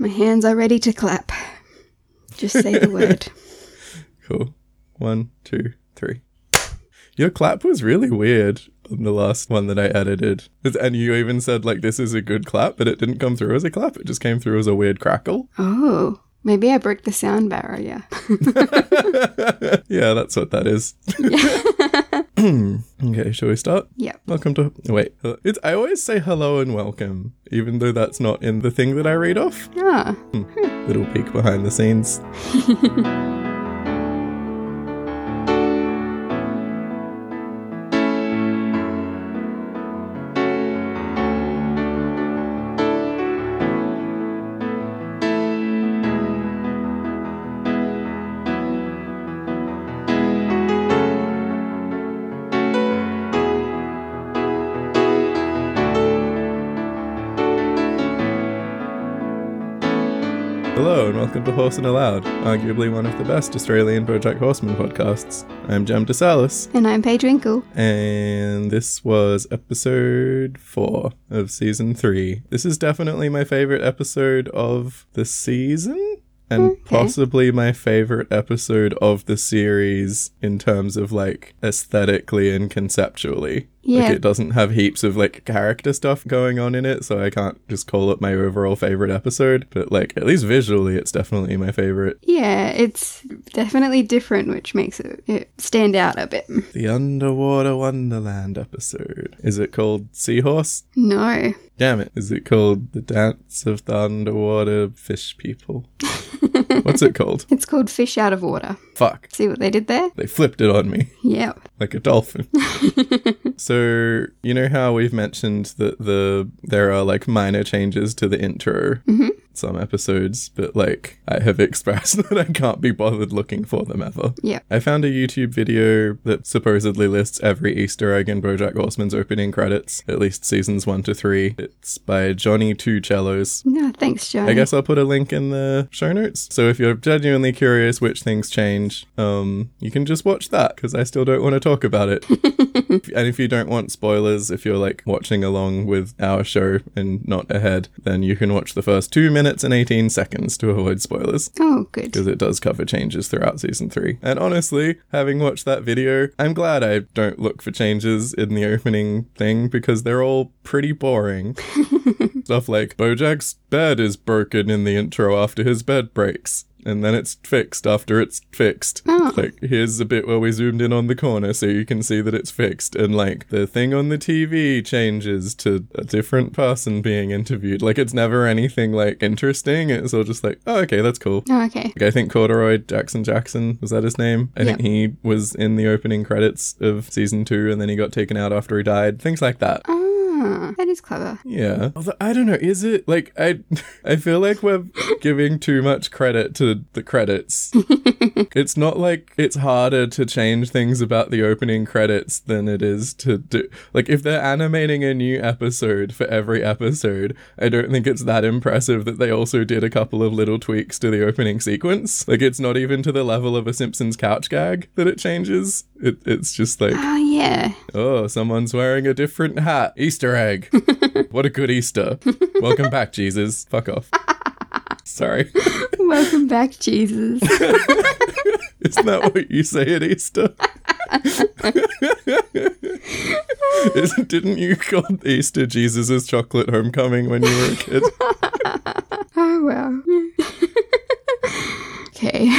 My hands are ready to clap. Just say the word. Cool. One, two, three. Your clap was really weird on the last one that I edited. And you even said, like, this is a good clap, but it didn't come through as a clap. It just came through as a weird crackle. Oh, maybe I broke the sound barrier. yeah, Yeah, that's what that is. okay, shall we start? Yeah. Welcome to. Wait, uh, it's. I always say hello and welcome, even though that's not in the thing that I read off. Ah, Little peek behind the scenes. welcome to Horse and Aloud, arguably one of the best Australian BoJack Horseman podcasts. I'm Jem DeSalis, and I'm Paige Winkle. and this was episode four of season three. This is definitely my favorite episode of the season. And Okay. possibly my favorite episode of the series in terms of like aesthetically and conceptually. Yeah. Like it doesn't have heaps of like character stuff going on in it, so I can't just call it my overall favorite episode. But like at least visually, it's definitely my favorite. Yeah, it's definitely different, which makes it, it stand out a bit. The Underwater Wonderland episode. Is it called Seahorse? No. Damn it. Is it called The Dance of the Underwater Fish People? What's it called? It's called Fish Out of Water. Fuck. See what they did there? They flipped it on me Yep. like a dolphin. so, you know how we've mentioned that the there are like minor changes to the intro mm-hmm. Some episodes, but like I have expressed that I can't be bothered looking for them ever. Yeah. I found a YouTube video that supposedly lists every Easter egg in BoJack Horseman's opening credits, at least seasons one to three. It's by Johnny Two Cellos. No, thanks, Johnny. I guess I'll put a link in the show notes. So if you're genuinely curious which things change, um, you can just watch that because I still don't want to talk about it. and if you don't want spoilers, if you're like watching along with our show and not ahead, then you can watch the first two minutes and 18 seconds to avoid spoilers Oh, good. because it does cover changes throughout season three. And honestly, having watched that video, I'm glad I don't look for changes in the opening thing because they're all pretty boring. Stuff like Bojack's bed is broken in the intro after his bed breaks. And then it's fixed after it's fixed. Oh. Like, here's a bit where we zoomed in on the corner so you can see that it's fixed. And, like, the thing on the TV changes to a different person being interviewed. Like, it's never anything, like, interesting. It's all just like, oh, okay, that's cool. Oh, okay. Like, I think Corduroy Jackson Jackson was that his name? I think he was in the opening credits of season two, and then he got taken out after he died. Things like that. Oh, Ah, that is clever. Yeah. Although I don't know, is it like I? I feel like we're giving too much credit to the credits. it's not like it's harder to change things about the opening credits than it is to do. Like if they're animating a new episode for every episode, I don't think it's that impressive that they also did a couple of little tweaks to the opening sequence. Like it's not even to the level of a Simpsons couch gag that it changes. It, it's just like Ah, yeah. Oh, someone's wearing a different hat. Easter egg. what a good Easter. Welcome back, Jesus. Fuck off. Sorry. Welcome back, Jesus. Isn't that what you say at Easter? Isn't, didn't you call Easter Jesus' chocolate homecoming when you were a kid? oh, well. okay.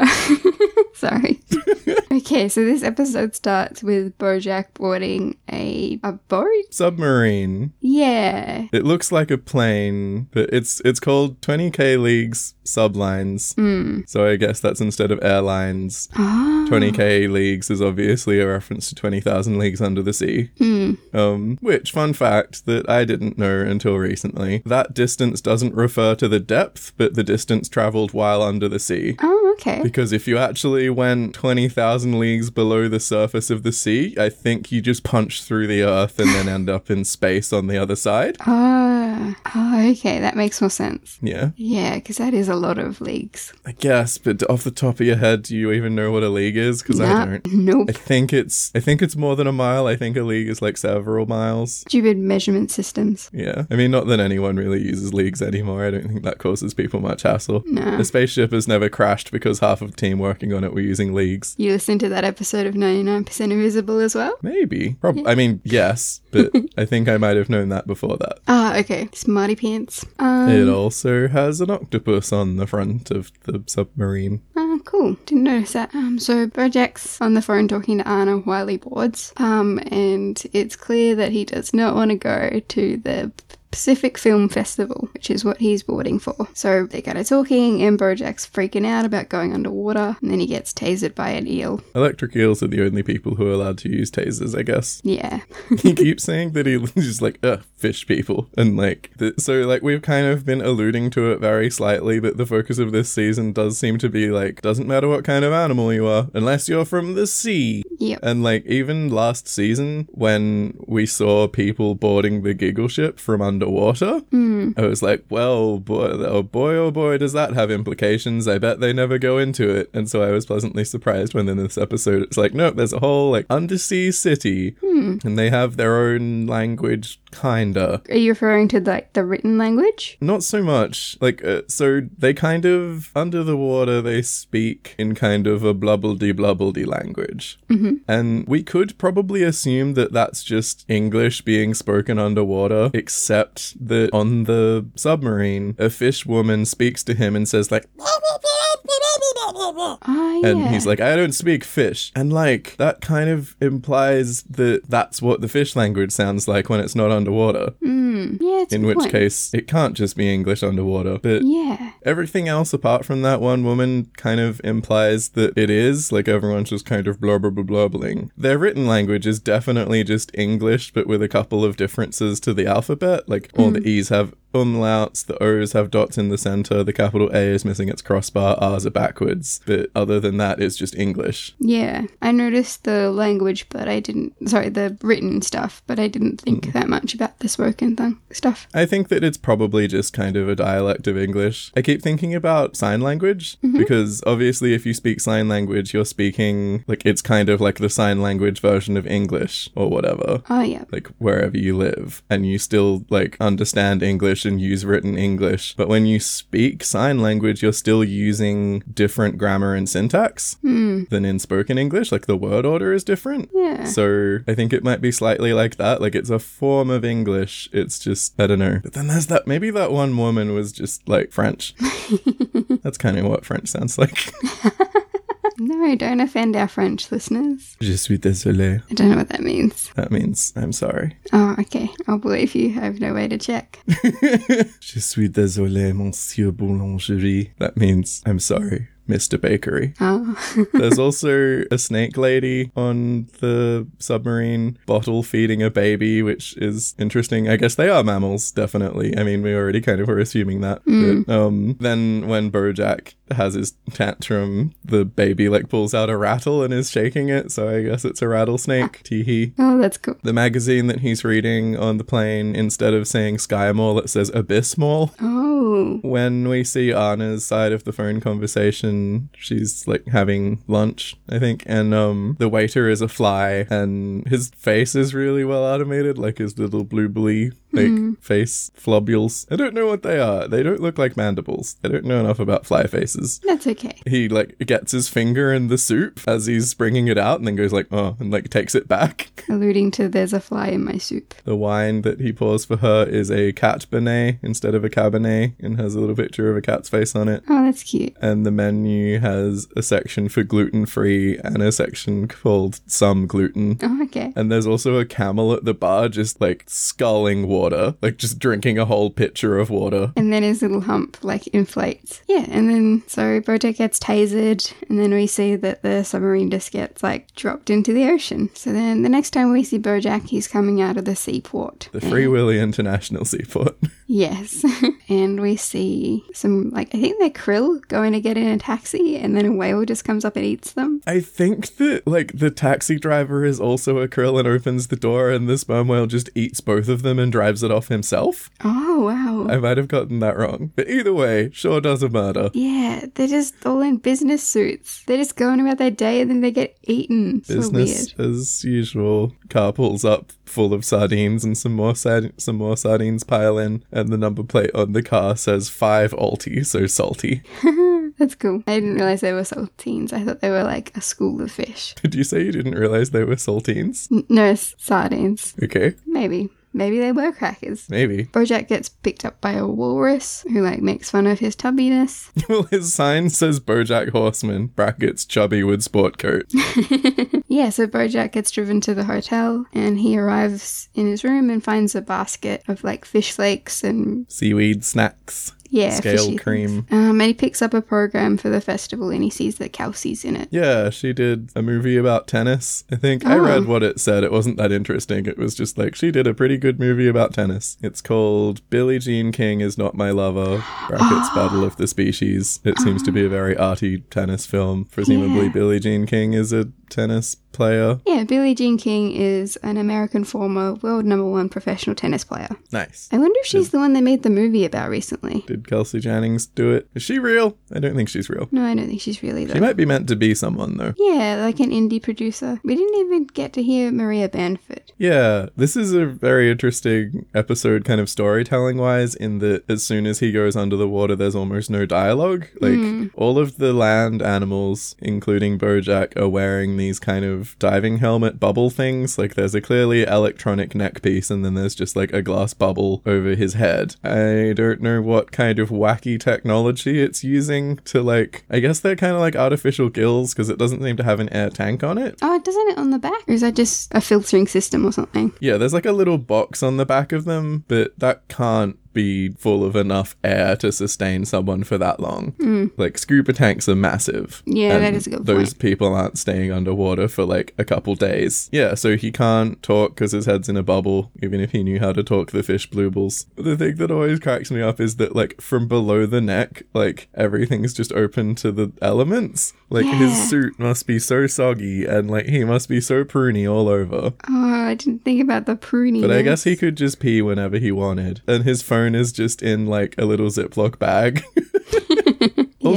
Sorry. okay, so this episode starts with Bojack boarding a a boat. Submarine. Yeah. It looks like a plane, but it's it's called 20k leagues sublines. So I guess that's instead of airlines. Ah. 20k leagues is obviously a reference to 20,000 leagues under the sea. Um, which, fun fact that I didn't know until recently, that distance doesn't refer to the depth, but the distance traveled while under the sea. Oh, okay. Because if you actually went 20,000 leagues leagues below the surface of the sea, I think you just punch through the earth and then end up in space on the other side. Ah, oh, okay, that makes more sense. Yeah, Yeah, because that is a lot of leagues. I guess. But off the top of your head, do you even know what a league is? Because I don't. Nope. I think it's I think it's more than a mile. I think a league is like several miles. Stupid measurement systems. Yeah. I mean not that anyone really uses leagues anymore. I don't think that causes people much hassle. Nah. The spaceship has never crashed because half of team working on it were using leagues. You listened to that episode of 99% Invisible as well? Maybe. Prob- I mean, yes, but I think I might have known that before that. Ah, okay. Smarty pants. Um, It also has an octopus on the front of the submarine. Ah, cool. Didn't notice that. Um, so Bojack's on the phone talking to Anna while he boards. Um, and it's clear that he does not want to go to the Pacific Film Festival, which is what he's boarding for. So they get to talking, and Bojack's freaking out about going underwater, and then he gets tasered by an eel. Electric eels are the only people who are allowed to use tasers, I guess. Yeah. he keeps saying that he's just like, ugh, fish people. And like, th- so like we've kind of been alluding to it very slightly, but the focus of this season does seem to be like, doesn't matter what kind of animal you are, unless you're from the sea. Yep. And like, even last season, when we saw people boarding the giggle ship from underwater, I was like, well, boy, oh boy, oh boy, does that have implications? I bet they never go into it. And so I was pleasantly surprised when in this episode it's like, nope, there's a whole like undersea city and they have their own language, kinda. Are you referring to like the written language? Not so much. Like, uh, so they kind of, under the water, they speak in kind of a blubbledy blubbledy language. Mm-hmm. And we could probably assume that that's just English being spoken underwater, except that on the submarine, a fish woman speaks to him and says, like, Ah, yeah. and he's like, I don't speak fish. And like, that kind of implies that that's what the fish language sounds like when it's not underwater. Mm, yeah, it's In which point. case, it can't just be English underwater. But Yeah. everything else apart from that one woman kind of implies that it is. Like, everyone's just kind of blah, blah, blah, blabbling. Their written language is definitely just English, but with a couple of differences to the alphabet. Like, all the E's have umlauts, the O's have dots in the center, the capital A is missing its crossbar, R's are backwards. But other than that, it's just English. Yeah, I noticed the language, but I didn't. Sorry, the written stuff, but I didn't think mm. that much about the spoken thing stuff. I think that it's probably just kind of a dialect of English. I keep thinking about sign language mm-hmm. because obviously, if you speak sign language, you're speaking like it's kind of like the sign language version of English or whatever. Oh yeah, Like wherever you live, and you still like understand English use written English. But when you speak sign language, you're still using different grammar and syntax hmm. than in spoken English. Like the word order is different. yeah. So I think it might be slightly like that. Like it's a form of English. It's just I don't know. But then there's that maybe that one woman was just like French. That's kind of what French sounds like. No, don't offend our French listeners. Je suis désolé. I don't know what that means. That means I'm sorry. Oh, okay. I'll believe you. I have no way to check. Je suis désolé, monsieur boulangerie. That means I'm sorry, Mr. Bakery. Oh, There's also a snake lady on the submarine bottle feeding a baby, which is interesting. I guess they are mammals, definitely. I mean, we already kind of were assuming that. But, um, then when Bojack has his tantrum, the baby like pulls out a rattle and is shaking it. So I guess it's a rattlesnake. Teehee. oh, that's cool. The magazine that he's reading on the plane, instead of saying Sky Mall, it says Abyss Mall Oh, when we see Anna's side of the phone conversation, she's like having lunch, I think, and um the waiter is a fly and his face is really well automated, like his little blue blee like face flobules. I don't know what they are. They don't look like mandibles. I don't know enough about fly faces. that's okay. He like gets his finger in the soup as he's bringing it out and then goes like, oh, and like takes it back. Alluding to there's a fly in my soup. The wine that he pours for her is a cat benet instead of a cabernet and has a little picture of a cat's face on it. Oh, that's cute. And the menu has a section for gluten free and a section called some gluten. Oh, okay. And there's also a camel at the bar just like sculling water like just drinking a whole pitcher of water. And then his little hump like inflates. Yeah, and then so Bojack gets tasered, and then we see that the submarine just gets like dropped into the ocean. So then the next time we see Bojack, he's coming out of the seaport. The Free Willy International Seaport. Yes. and we see some, like, I think they're krill going to get in a taxi, and then a whale just comes up and eats them. I think that like the taxi driver is also a krill and opens the door, and the sperm whale just eats both of them and drives it off himself. Oh, wow. I might have gotten that wrong, but either way, sure does a murder. yeah, they're just all in business suits. They're just going about their day and then they get eaten. So Business weird. as usual. Car pulls up full of sardines, and some more sard- some more sardines pile in, and the number plate on the car says five alti, so salty. That's cool. I didn't realize they were saltines. I thought they were like a school of fish. Did you say you didn't realize they were saltines? N- no, sardines. Okay, Maybe. Maybe they were crackers. maybe. Bojack gets picked up by a walrus who like makes fun of his tubbiness. well, his sign says Bojack Horseman, brackets chubby with sport coat. Yeah, so Bojack gets driven to the hotel and he arrives in his room and finds a basket of like fish flakes and Seaweed snacks, yeah, scale cream. Um, and he picks up a program for the festival and he sees that Kelsey's in it. Yeah, she did a movie about tennis. I think I Oh. read what it said. It wasn't that interesting. It was just like she did a pretty good movie about tennis. It's called Billie Jean King is Not My Lover. Brackets Battle of the Species. It seems to be a very arty tennis film. Presumably Yeah. Billie Jean King is a tennis player. Yeah, Billie Jean King is an American former world number one professional tennis player. Nice. I wonder if she's the one they made the movie about recently. Did Kelsey Jennings do it? Is she real? I don't think she's real. No, I don't think she's really She might be meant to be someone though. Yeah, like an indie producer. We didn't even get to hear Maria Bamford. Yeah, this is a very interesting episode, kind of storytelling wise, in that as soon as he goes under the water, there's almost no dialogue. Like, mm. all of the land animals, including Bojack, are wearing these kind of diving helmet bubble things. Like, there's a clearly electronic neck piece, and then there's just like a glass bubble over his head. I don't know what kind of wacky technology it's using to, like, I guess they're kind of like artificial gills because it doesn't seem to have an air tank on it. Oh, doesn't it on the back? Or is that just a filtering system or something? Yeah, there's like a little box on the back of them, but that can't be full of enough air to sustain someone for that long. Hmm. Like scuba tanks are massive. Yeah, that is a good Those point. people aren't staying underwater for like a couple days. Yeah, so he can't talk because his head's in a bubble, even if he knew how to talk the fish bluebles. The thing that always cracks me up is that like from below the neck, like everything's just open to the elements. Like Yeah. his suit must be so soggy and like he must be so pruny all over. Oh, I didn't think about the pruny. But I guess he could just pee whenever he wanted. And his phone is just in like a little Ziploc bag.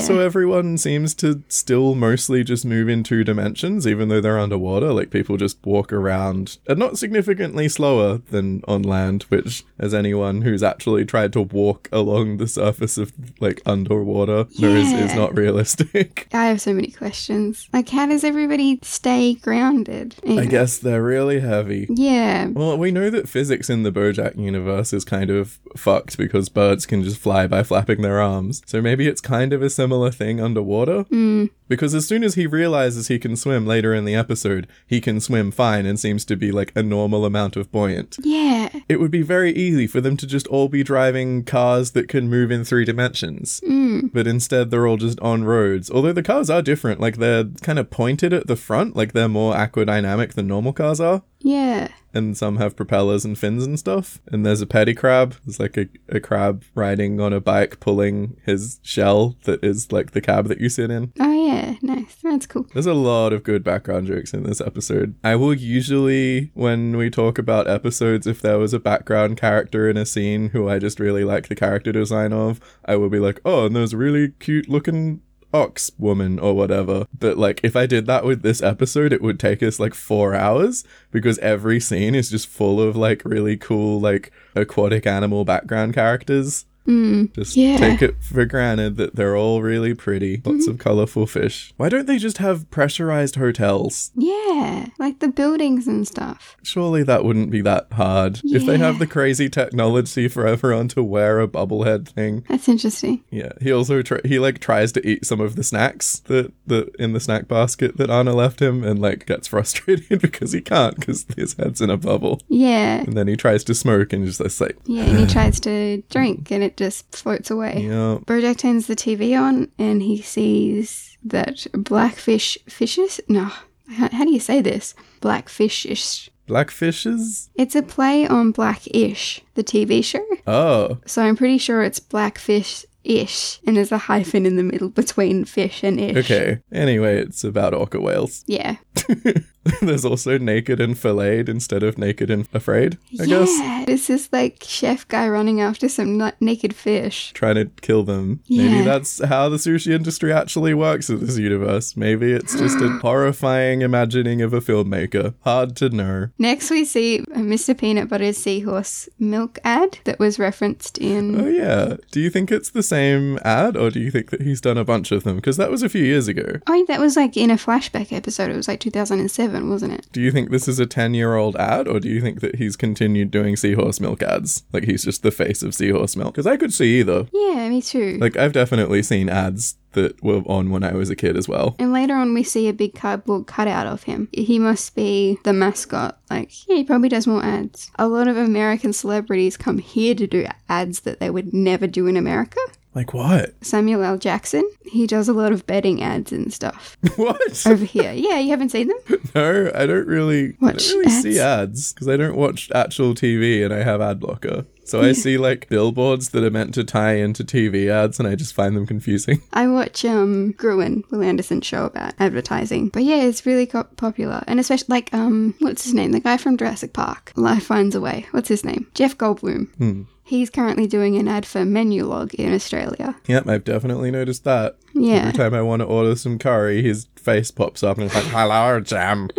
Also, everyone seems to still mostly just move in two dimensions, even though they're underwater. Like, people just walk around, and not significantly slower than on land, which, as anyone who's actually tried to walk along the surface of, like, underwater knows is Yeah. not realistic. I have so many questions. Like, how does everybody stay grounded? I guess they're really heavy. Yeah. Well, we know that physics in the Bojack universe is kind of fucked because birds can just fly by flapping their arms. So maybe it's kind of a similar thing underwater. Mm. Because as soon as he realizes he can swim later in the episode, he can swim fine and seems to be like a normal amount of buoyant. Yeah. It would be very easy for them to just all be driving cars that can move in three dimensions. Mm. But instead, they're all just on roads. Although the cars are different. Like, they're kind of pointed at the front, like they're more aquadynamic than normal cars are Yeah. And some have propellers and fins and stuff. And there's a petty crab. There's like a, a crab riding on a bike pulling his shell that is like the cab that you sit in. Oh, yeah. Nice. That's cool. There's a lot of good background jokes in this episode. I will usually, when we talk about episodes, if there was a background character in a scene who I just really like the character design of, I will be like, oh, and there's a really cute looking ox woman or whatever. But like, if I did that with this episode, it would take us like four hours because every scene is just full of like really cool, like aquatic animal background characters. Mm. Just Yeah. take it for granted that they're all really pretty. Lots Mm-hmm. of colorful fish. Why don't they just have pressurized hotels? Yeah, like the buildings and stuff. Surely that wouldn't be that hard. If they have the crazy technology for everyone to wear a bubblehead thing. That's interesting. Yeah, he also he like tries to eat some of the snacks that that in the snack basket that Anna left him, and like gets frustrated because he can't because his head's in a bubble. Yeah. And then he tries to smoke and just like, Yeah, and he tries to drink and it just floats away. yeah, Bojack turns the TV on and he sees that blackfish fishes. No, how, how do you say this? Blackfishish. blackfishes. It's a play on Blackish, the TV show. Oh, So I'm pretty sure it's Blackfish ish, and there's a hyphen in the middle between fish and ish. okay. Anyway, it's about orca whales. Yeah. There's also naked and filleted instead of naked and afraid. I guess Yeah. It's this like chef guy running after some na- naked fish. trying to kill them. Maybe that's how the sushi industry actually works in this universe. Maybe it's just a horrifying imagining of a filmmaker. Hard to know. Next, we see a Mr. Peanut Butter's seahorse milk ad that was referenced in. Oh yeah. Do you think it's the same ad, or do you think that he's done a bunch of them? Because that was a few years ago. Oh, that was like in a flashback episode. It was like 2007, wasn't it? Do you think this is a ten-year-old ad, or do you think that he's continued doing seahorse milk ads? Like he's just the face of seahorse milk? Because I could see either. Yeah, me too. Like I've definitely seen ads that were on when I was a kid as well. and later on, we see a big cardboard cutout of him. He must be the mascot. Like, yeah, he probably does more ads. A lot of American celebrities come here to do ads that they would never do in America. Like what? Samuel L. Jackson, he does a lot of betting ads and stuff what? over here. Yeah, you haven't seen them? No, I don't really, I Watch don't really see ads because I don't watch actual TV and I have ad blocker. So I see like billboards that are meant to tie into TV ads and I just find them confusing. I watch um Gruen, Wil Anderson show about advertising. But yeah, it's really co- popular. And especially like um what's his name? The guy from Jurassic Park. Life finds a way. What's his name? Jeff Goldblum. Hmm. He's currently doing an ad for Menulog in Australia. Yep, I've definitely noticed that. Yeah. Every time I want to order some curry, his face pops up and it's like, Hello, Jam.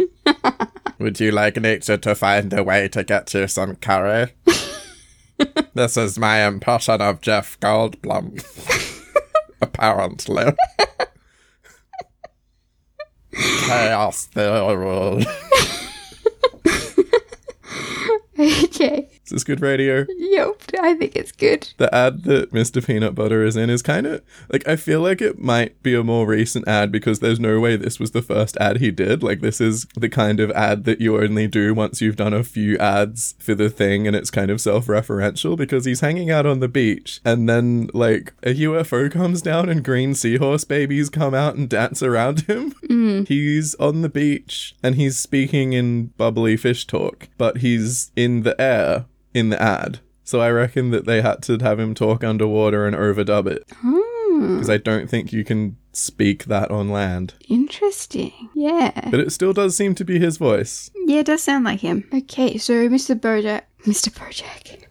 Would you like nature to find a way to get you some curry? this is my impression of Jeff Goldblum. Apparently. Chaos theory. okay. Is this good radio? Yep. I think it's good. the ad that Mr. Peanut Butter is in is kind of like I feel like it might be a more recent ad because there's no way this was the first ad he did. Like this is the kind of ad that you only do once you've done a few ads for the thing and it's kind of self-referential because he's hanging out on the beach and then like a UFO comes down and green seahorse babies come out and dance around him. Mm. He's on the beach and he's speaking in bubbly fish talk, but he's in the air in the ad. So I reckon that they had to have him talk underwater and overdub it Hmm. because I don't think you can speak that on land. Interesting. Yeah. But it still does seem to be his voice. Yeah, it does sound like him. Okay, so Mr. Bojack. Mr. Bojack.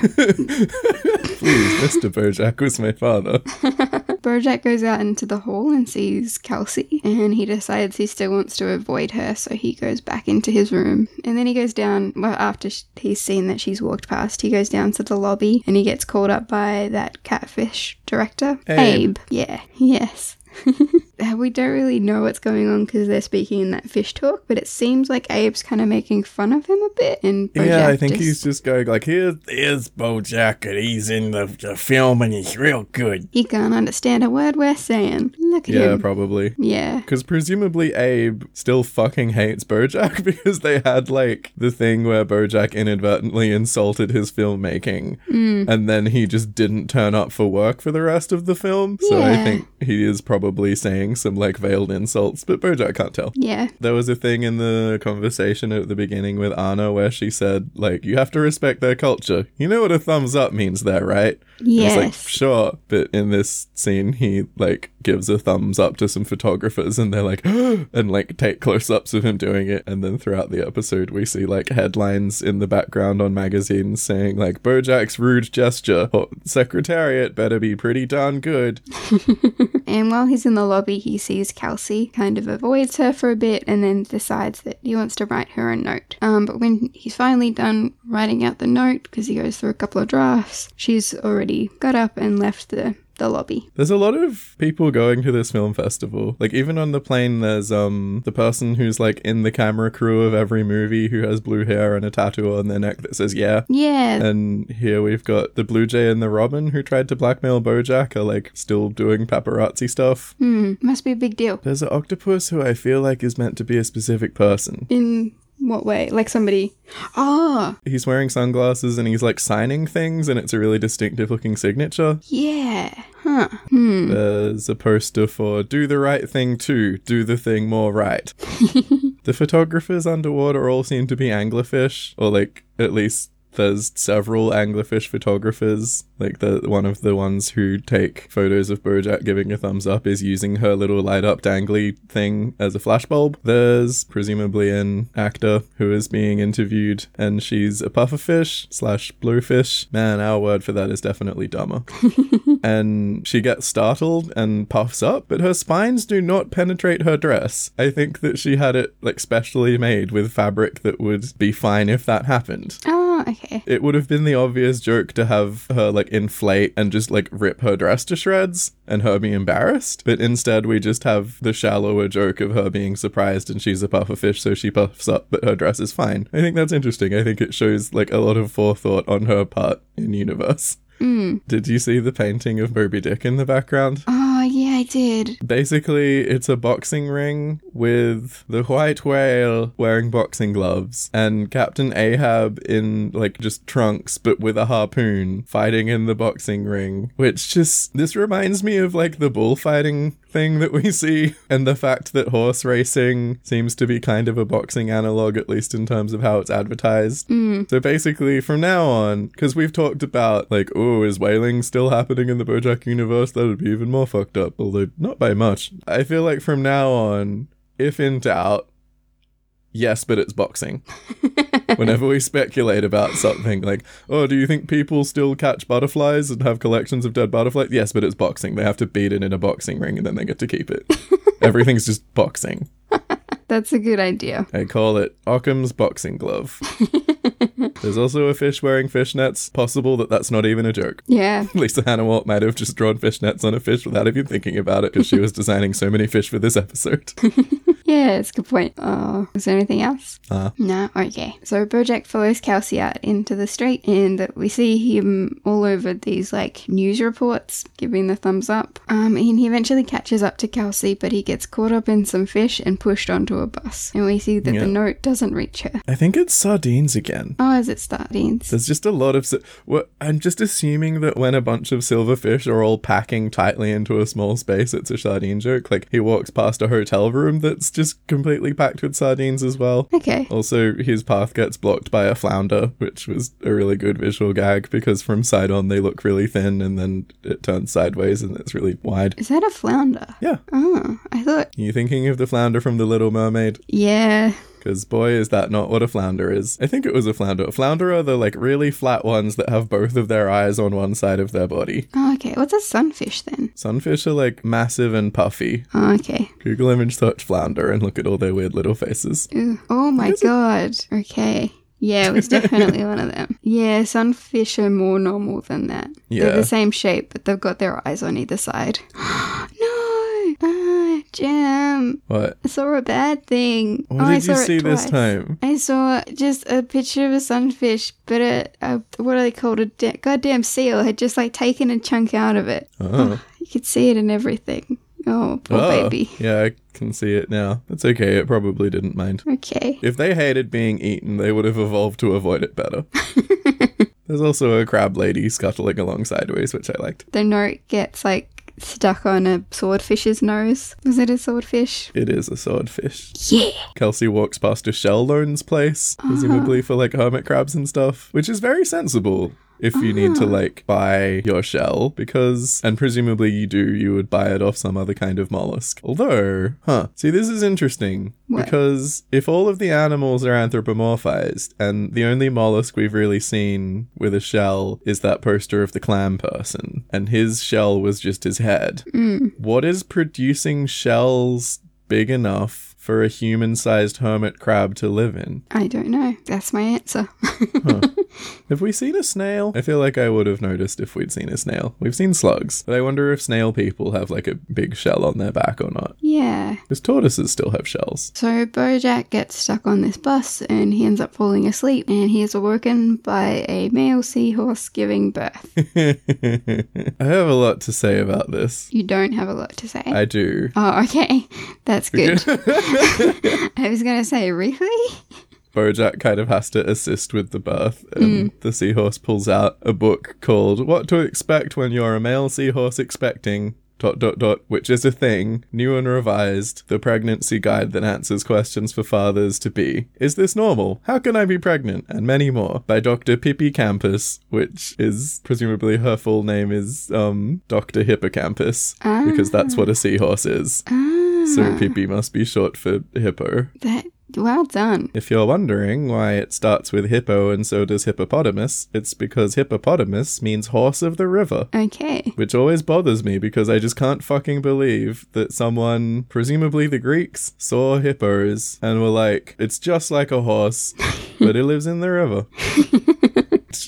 Please, Mr. Bojack was my father. Bojack goes out into the hall and sees Kelsey, and he decides he still wants to avoid her, so he goes back into his room. And then he goes down, well, after he's seen that she's walked past, he goes down to the lobby and he gets called up by that catfish director, Abe. Yeah, yes. Uh, we don't really know what's going on because they're speaking in that fish talk, but it seems like Abe's kind of making fun of him a bit. And Bojack yeah, I think just- he's just going like, "Here's here's Bojack, and he's in the, the film, and he's real good." he can't understand a word we're saying. Look at Yeah, him. Yeah, probably. yeah. Because presumably Abe still fucking hates Bojack because they had like the thing where Bojack inadvertently insulted his filmmaking mm. and then he just didn't turn up for work for the rest of the film. So I think he is probably saying some like veiled insults, but Bojack can't tell. Yeah. There was a thing in the conversation at the beginning with Anna where she said, like, you have to respect their culture. You know what a thumbs up means there, right? And It's like, Yes. sure. But in this scene, he, like, gives a thumbs up to some photographers and they're like, and, like, take close ups of him doing it. And then throughout the episode, we see, like, headlines in the background on magazines saying, like, Bojack's rude gesture. Or, Secretariat better be pretty darn good. and while he's in the lobby, he sees Kelsey, kind of avoids her for a bit, and then decides that he wants to write her a note. Um, but when he's finally done writing out the note, because he goes through a couple of drafts, she's already got up and left the the lobby. There's a lot of people going to this film festival. Like even on the plane there's um the person who's like in the camera crew of every movie who has blue hair and a tattoo on their neck that says yeah. Yeah. And here we've got the Blue Jay and the Robin who tried to blackmail Bojack are like still doing paparazzi stuff. Hmm. Must be a big deal. There's an octopus who I feel like is meant to be a specific person. In what way? Like somebody. Ah, He's wearing sunglasses and he's like signing things and it's a really distinctive looking signature. yeah. Huh. Hmm. There's a poster for do the right thing too, do the thing more right. the photographers underwater all seem to be anglerfish, or like at least there's several anglerfish photographers. Like the one of the ones who take photos of Bojack giving a thumbs up is using her little light up dangly thing as a flashbulb. There's presumably an actor who is being interviewed, and she's a pufferfish slash bluefish. Man, our word for that is definitely dumber and she gets startled and puffs up, but her spines do not penetrate her dress. I think that she had it like specially made with fabric that would be fine if that happened. Oh, okay. It would have been the obvious joke to have her like inflate and just like rip her dress to shreds and her be embarrassed, but instead we just have the shallower joke of her being surprised and she's a pufferfish, so she puffs up, but her dress is fine. I think that's interesting. I think it shows like a lot of forethought on her part in universe. Hmm. Did you see the painting of Moby Dick in the background? Oh, yeah, I did. Basically, it's a boxing ring with the white whale wearing boxing gloves and Captain Ahab in like just trunks but with a harpoon fighting in the boxing ring, which just this reminds me of like the bullfighting thing that we see and the fact that horse racing seems to be kind of a boxing analog at least in terms of how it's advertised. Hmm. So basically from now on because we've talked about like oh is whaling still happening in the Bojack universe that would be even more fucked up although not by much. I feel like from now on if in doubt yes but it's boxing. Whenever we speculate about something like, oh, do you think people still catch butterflies and have collections of dead butterflies? Yes, but it's boxing. They have to beat it in a boxing ring and then they get to keep it. Everything's just boxing. That's a good idea. I call it Occam's boxing glove. There's also a fish wearing fishnets. Possible that that's not even a joke. Yeah. Lisa Hanawalt might have just drawn fishnets on a fish without even thinking about it because she was designing so many fish for this episode. Yeah, it's a good point. Oh, is there anything else? Uh. No? Okay. So Bojack follows Kelsey out into the street and we see him all over these like news reports giving the thumbs up. Um, and he eventually catches up to Kelsey, but he gets caught up in some fish and pushed onto a bus. And we see that Yeah. the note doesn't reach her. I think it's sardines again. Oh, is it sardines? There's just a lot of. I'm just assuming that when a bunch of silverfish are all packing tightly into a small space, it's a sardine joke. Like he walks past a hotel room that's just completely packed with sardines as well. Okay. Also, his path gets blocked by a flounder, which was a really good visual gag because from side on they look really thin and then it turns sideways and it's really wide. Is that a flounder? Yeah. Oh, I thought. You thinking of the flounder from The Little Mermaid? Yeah. Because boy, is that not what a flounder is. I think it was a flounder. A flounder are the like really flat ones that have both of their eyes on one side of their body. Oh, okay. What's a sunfish then? Sunfish are like massive and puffy. Oh, okay. Google image search flounder and look at all their weird little faces. Ooh. Oh my god. Okay. Yeah, it was definitely one of them. Yeah, sunfish are more normal than that. Yeah. They're the same shape, but they've got their eyes on either side. no! Jam. What? I saw a bad thing. What Oh, I did you saw it see this time? I saw just a picture of a sunfish, but a, a what are they called? A da- goddamn seal had just like taken a chunk out of it. Oh. oh. You could see it in everything. Oh, poor Oh, baby. Yeah, I can see it now. It's okay. It probably didn't mind. Okay. If they hated being eaten, they would have evolved to avoid it better. There's also a crab lady scuttling along sideways, which I liked. the note gets like stuck on a swordfish's nose. Was it a swordfish? It is a swordfish. Yeah. Kelsey walks past a shell loans place, presumably uh-huh. for like hermit crabs and stuff, which is very sensible. If you need to Ah. like buy your shell because and presumably you do you would buy it off some other kind of mollusk although huh see this is interesting What? because if all of the animals are anthropomorphized and the only mollusk we've really seen with a shell is that poster of the clam person and his shell was just his head Mm. what is producing shells big enough for a human-sized hermit crab to live in I don't know. That's my answer. Have we seen a snail? I feel like I would have noticed if we'd seen a snail. We've seen slugs, but I wonder if snail people have like a big shell on their back or not. yeah. Because tortoises still have shells. So Bojack gets stuck on this bus and he ends up falling asleep and he is awoken by a male seahorse giving birth. I have a lot to say about this. You don't have a lot to say. I do. oh, okay. That's good. I was going to say, really? Bojack kind of has to assist with the birth, and the seahorse pulls out a book called What to Expect When You're a Male Seahorse Expecting. Dot dot dot, which is a thing, new and revised, the pregnancy guide that answers questions for fathers to be. Is this normal? How can I be pregnant? And many more. By Dr. Pippi Campus, which is presumably her full name is um Dr. Hippocampus, because that's what a seahorse is. Ah, So ah. Pippi must be short for hippo. that, well done. If you're wondering why it starts with hippo and so does hippopotamus, it's because hippopotamus means horse of the river. Okay. Which always bothers me because I just can't fucking believe that someone, presumably the Greeks, saw hippos and were like, it's just like a horse, but it lives in the river.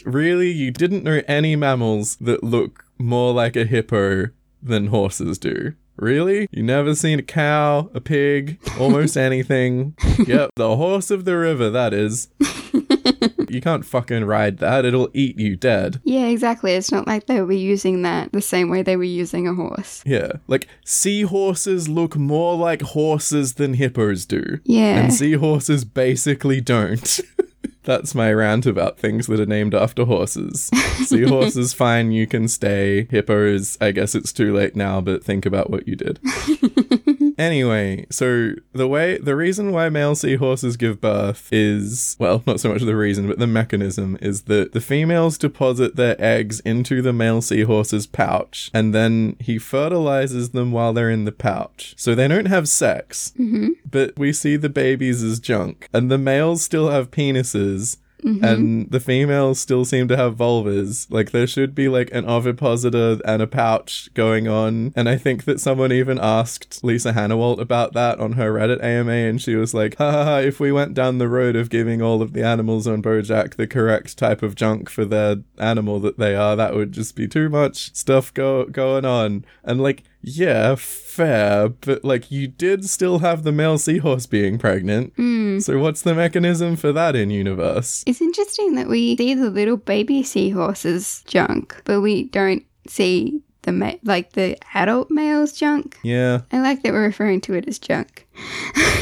really? You didn't know any mammals that look more like a hippo than horses do? Really? You never seen a cow, a pig, almost anything? Yep, the horse of the river, that is. you can't fucking ride that, it'll eat you dead. Yeah, exactly. It's not like they were using that the same way they were using a horse. Yeah, like seahorses look more like horses than hippos do. Yeah. And seahorses basically don't. That's my rant about things that are named after horses. Seahorses, fine, you can stay. Hippos, I guess it's too late now, but think about what you did. anyway, so the way, the reason why male seahorses give birth is, well, not so much the reason, but the mechanism is that the females deposit their eggs into the male seahorse's pouch, and then he fertilizes them while they're in the pouch. So they don't have sex, mm-hmm. but we see the babies as junk, and the males still have penises. Mm-hmm. And the females still seem to have vulvas. Like there should be like an ovipositor and a pouch going on. And I think that someone even asked Lisa Hanawalt about that on her Reddit AMA, and she was like, "Ha ha! ha, If we went down the road of giving all of the animals on BoJack the correct type of junk for their animal that they are, that would just be too much stuff go going on." And like, yeah, fair, but like you did still have the male seahorse being pregnant. Hmm. So what's the mechanism for that in universe? It's interesting that we see the little baby seahorses junk, but we don't see the ma- like the adult male's junk. Yeah, I like that we're referring to it as junk.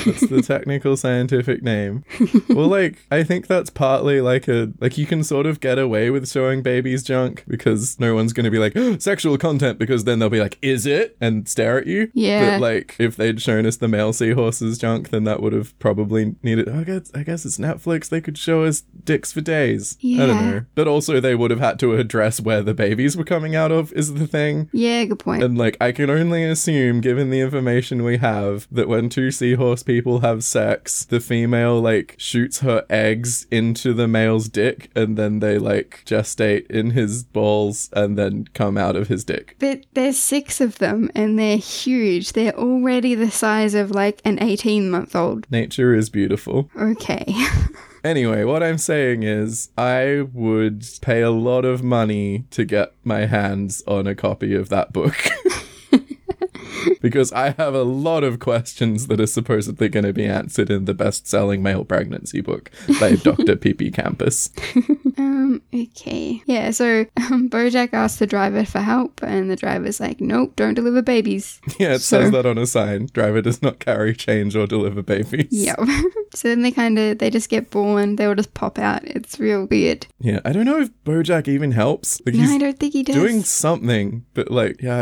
That's the technical scientific name. Well, like I think that's partly like a like you can sort of get away with showing babies junk because no one's going to be like oh, sexual content because then they'll be like, "Is it?" and stare at you. Yeah. But like if they'd shown us the male seahorses junk, then that would have probably needed. I guess I guess it's Netflix. They could show us dicks for days. Yeah. I don't know. But also they would have had to address where the babies were coming out of. Is the thing. Yeah, good point. And like, I can only assume, given the information we have, that when two seahorse people have sex, the female like shoots her eggs into the male's dick, and then they like gestate in his balls and then come out of his dick. but there's six of them and they're huge. They're already the size of like an 18 month old. Nature is beautiful. Okay. Anyway, what I'm saying is, I would pay a lot of money to get my hands on a copy of that book. because I have a lot of questions that are supposedly going to be answered in the best selling male pregnancy book by Dr. Pippi Campus. um, okay. Yeah, so um, Bojack asks the driver for help and the driver's like, nope, don't deliver babies. Yeah, it So- says that on a sign. Driver does not carry change or deliver babies. Yep. so then they kind of, they just get born. They all just pop out. It's real weird. Yeah, I don't know if Bojack even helps. Like, No, I don't think he does. doing something, but like, yeah,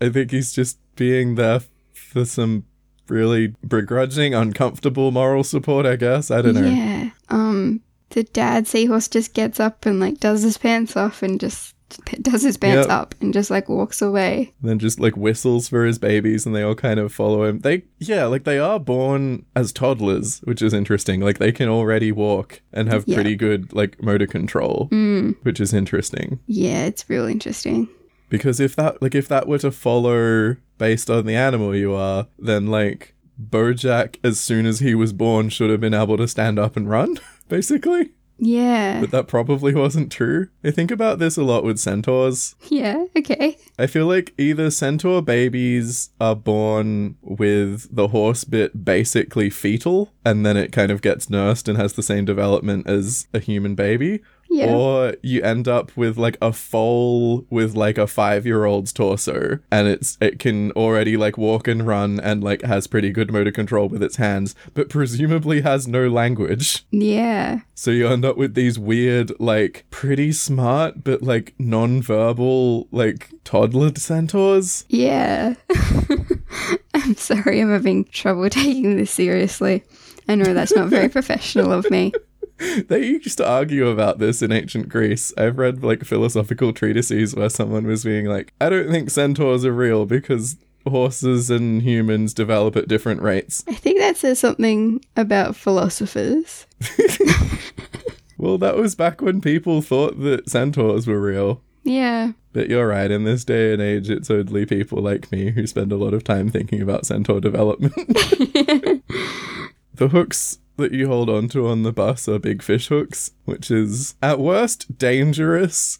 I, I think he's just being there for some really begrudging, uncomfortable moral support. I guess I don't know. Yeah. Um, the dad seahorse just gets up and like does his pants off and just does his pants Yep. up and just like walks away. And then just like whistles for his babies and they all kind of follow him. They yeah, like they are born as toddlers, which is interesting. Like they can already walk and have Yeah. pretty good like motor control, Mm. which is interesting. Yeah, it's real interesting. Because if that like if that were to follow based on the animal you are, then like Bojack as soon as he was born should have been able to stand up and run, basically. Yeah. But that probably wasn't true. I think about this a lot with centaurs. Yeah, okay. I feel like either centaur babies are born with the horse bit basically fetal, and then it kind of gets nursed and has the same development as a human baby, Yeah. or you end up with like a foal with like a five year old's torso, and it's it can already like walk and run and like has pretty good motor control with its hands, but presumably has no language. yeah. So you end up with these weird, like, pretty smart, but like non-verbal, like toddler centaurs. Yeah. I'm sorry, I'm having trouble taking this seriously. I know that's not very professional of me. They used to argue about this in ancient Greece. I've read like philosophical treatises where someone was being like, I don't think centaurs are real because horses and humans develop at different rates. I think that says something about philosophers. Well, that was back when people thought that centaurs were real. Yeah. But you're right, in this day and age, it's only people like me who spend a lot of time thinking about centaur development. the hooks that you hold onto on the bus are big fish hooks, which is at worst dangerous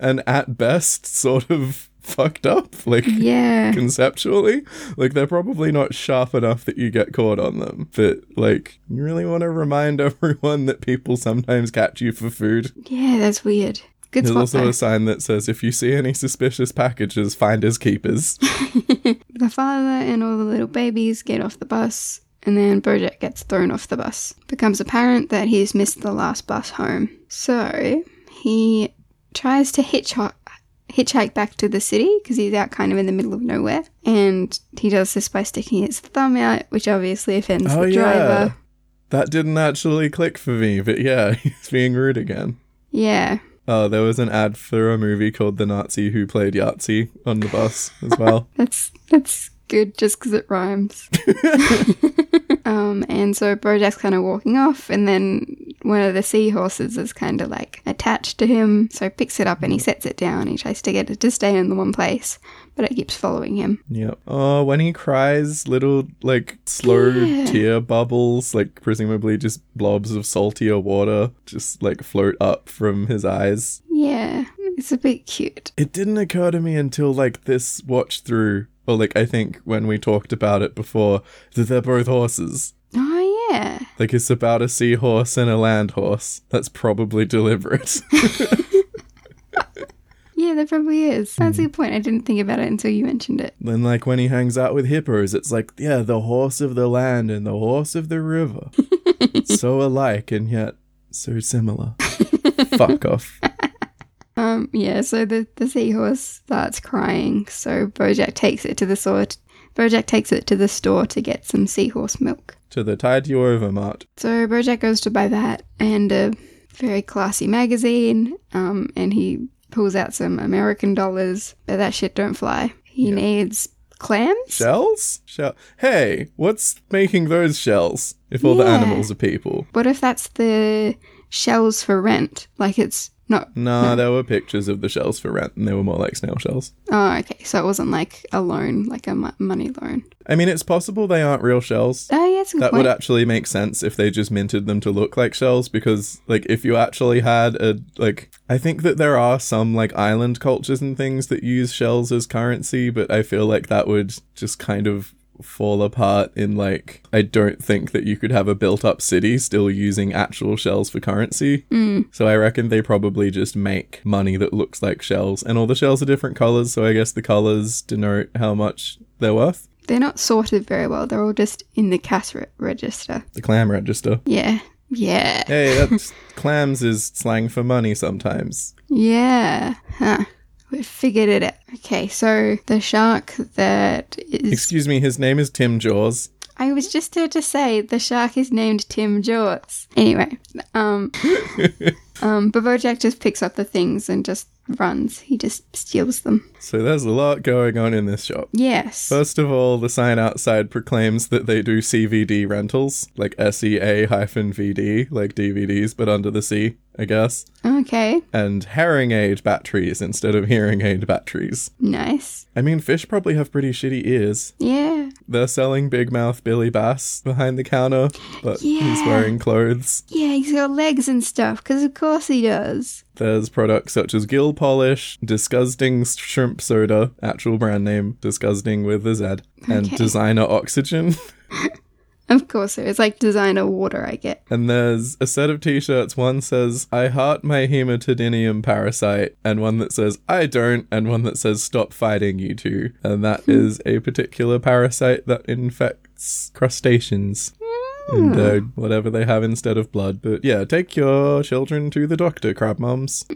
and at best sort of fucked up. Like, Yeah. conceptually. Like they're probably not sharp enough that you get caught on them. But like you really want to remind everyone that people sometimes catch you for food. Yeah, that's weird. Good There's also though. a sign that says if you see any suspicious packages, find as keepers. The father and all the little babies get off the bus, and then Bojack gets thrown off the bus. Becomes apparent that he's missed the last bus home. So he tries to hitchhike, hitchhike back to the city because he's out kind of in the middle of nowhere. And he does this by sticking his thumb out, which obviously offends Oh the yeah. driver. That didn't actually click for me, but yeah, he's being rude again. Yeah. Oh, there was an ad for a movie called The Nazi Who Played Yahtzee on the bus as well. That's that's good just because it rhymes. um, and so Bojack's kind of walking off, and then one of the seahorses is kind of like attached to him, so he picks it up and he sets it down. He tries to get it to stay in the one place, but it keeps following him. Yep. Oh, when he cries, little like slow Yeah. tear bubbles, like presumably just blobs of saltier water, just like float up from his eyes. Yeah, it's a bit cute. It didn't occur to me until like this watch through, or like I think when we talked about it before, that they're both horses. Oh yeah, Like it's about a seahorse and a land horse. That's probably deliberate. yeah, there probably is. That's hmm. a good point. I didn't think about it until you mentioned it. then like when he hangs out with hippos, it's like, yeah, the horse of the land and the horse of the river. so alike and yet so similar. Fuck off. Um, yeah, so the, the seahorse starts crying, so Bojack takes it to the store. Bojack takes it to the store to get some seahorse milk. To the Tide You Over Mart. So Bojack goes to buy that and a very classy magazine, um, and he pulls out some American dollars, but that shit don't fly. He needs clams? Shells? Shell. Hey, what's making those shells if all the animals are people? What if that's the shells for rent? Like it's not. No, there were pictures of the shells for rent and they were more like snail shells. Oh, okay. So it wasn't like a loan, like a mo- money loan. I mean, it's possible they aren't real shells. Oh, yeah, that's a good That point. would actually make sense if they just minted them to look like shells because like if you actually had a like I think that there are some like island cultures and things that use shells as currency, but I feel like that would just kind of fall apart in like I don't think that you could have a built up city still using actual shells for currency. Mm. So I reckon they probably just make money that looks like shells and all the shells are different colors, so I guess the colors denote how much they're worth. They're not sorted very well. They're all just in the cash re- register. The clam register. Yeah. Yeah. Hey, that's clams is slang for money sometimes. Yeah. Huh. We figured it out. Okay, so the shark that is. Excuse me, his name is Tim Jaws. I was just here to say the shark is named Tim Jaws. Anyway, um, um, but Bojack just picks up the things and just runs. He just steals them. So there's a lot going on in this shop. Yes. First of all, the sign outside proclaims that they do CVD rentals, like SEA hyphen VD, like DVDs, but under the sea, I guess. Okay. And herring aid batteries instead of hearing aid batteries. Nice. I mean, fish probably have pretty shitty ears. Yeah. They're selling Big Mouth Billy Bass behind the counter, but he's wearing clothes. Yeah, he's got legs and stuff, because of course he does. There's products such as Gill Polish, Disgusting Shrimp Soda, actual brand name, Disgusting with a Z, and Okay. Designer Oxygen. Of course there is, like designer water, I get. And there's a set of t-shirts. One says, I heart my hematodinium parasite, and one that says, I don't, and one that says, stop fighting, you two. And that is a particular parasite that infects crustaceans. And uh, whatever they have instead of blood. But yeah, take your children to the doctor, crab mums.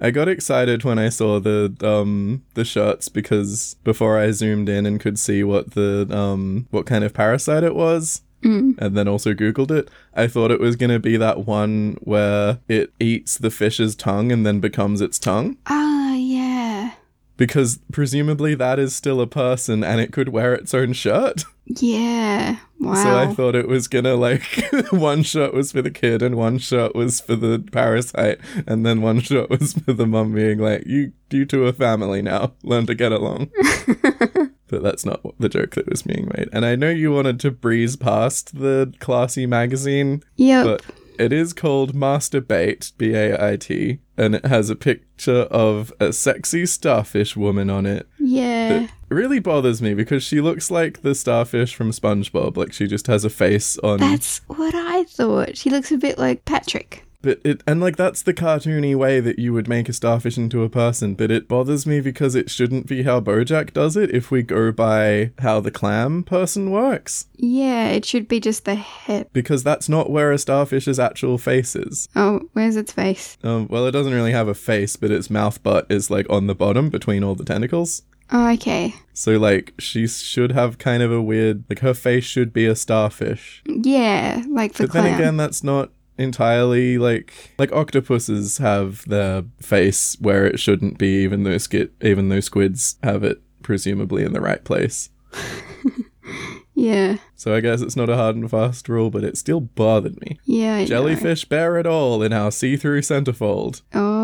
I got excited when I saw the um the shirts because before I zoomed in and could see what the um what kind of parasite it was, and then also googled it, I thought it was gonna be that one where it eats the fish's tongue and then becomes its tongue. Ah, yeah. Because presumably that is still a person and it could wear its own shirt. Yeah. Wow. So I thought it was gonna like one shot was for the kid and one shot was for the parasite, and then one shot was for the mum being like, "You, you two are family now. Learn to get along." but that's not what the joke that was being made. And I know you wanted to breeze past the classy magazine, yep. but it is called Master Bait, B A I T, and it has a picture of a sexy starfish woman on it. yeah. It really bothers me because she looks like the starfish from SpongeBob. Like she just has a face on. That's what I thought. She looks a bit like Patrick. But it and like that's the cartoony way that you would make a starfish into a person. But it bothers me because it shouldn't be how BoJack does it. If we go by how the clam person works, Yeah, it should be just the head. because that's not where a starfish's actual face is. Oh, where's its face? Um, well, it doesn't really have a face, but its mouth butt is like on the bottom between all the tentacles. Oh, okay. So like she should have kind of a weird like her face should be a starfish. Yeah, like the But clown. then again, that's not entirely like like octopuses have their face where it shouldn't be, even though skit even though squids have it presumably in the right place. yeah, So I guess it's not a hard and fast rule, but it still bothered me. yeah. I know. Jellyfish bear it all in our see-through centerfold. Oh,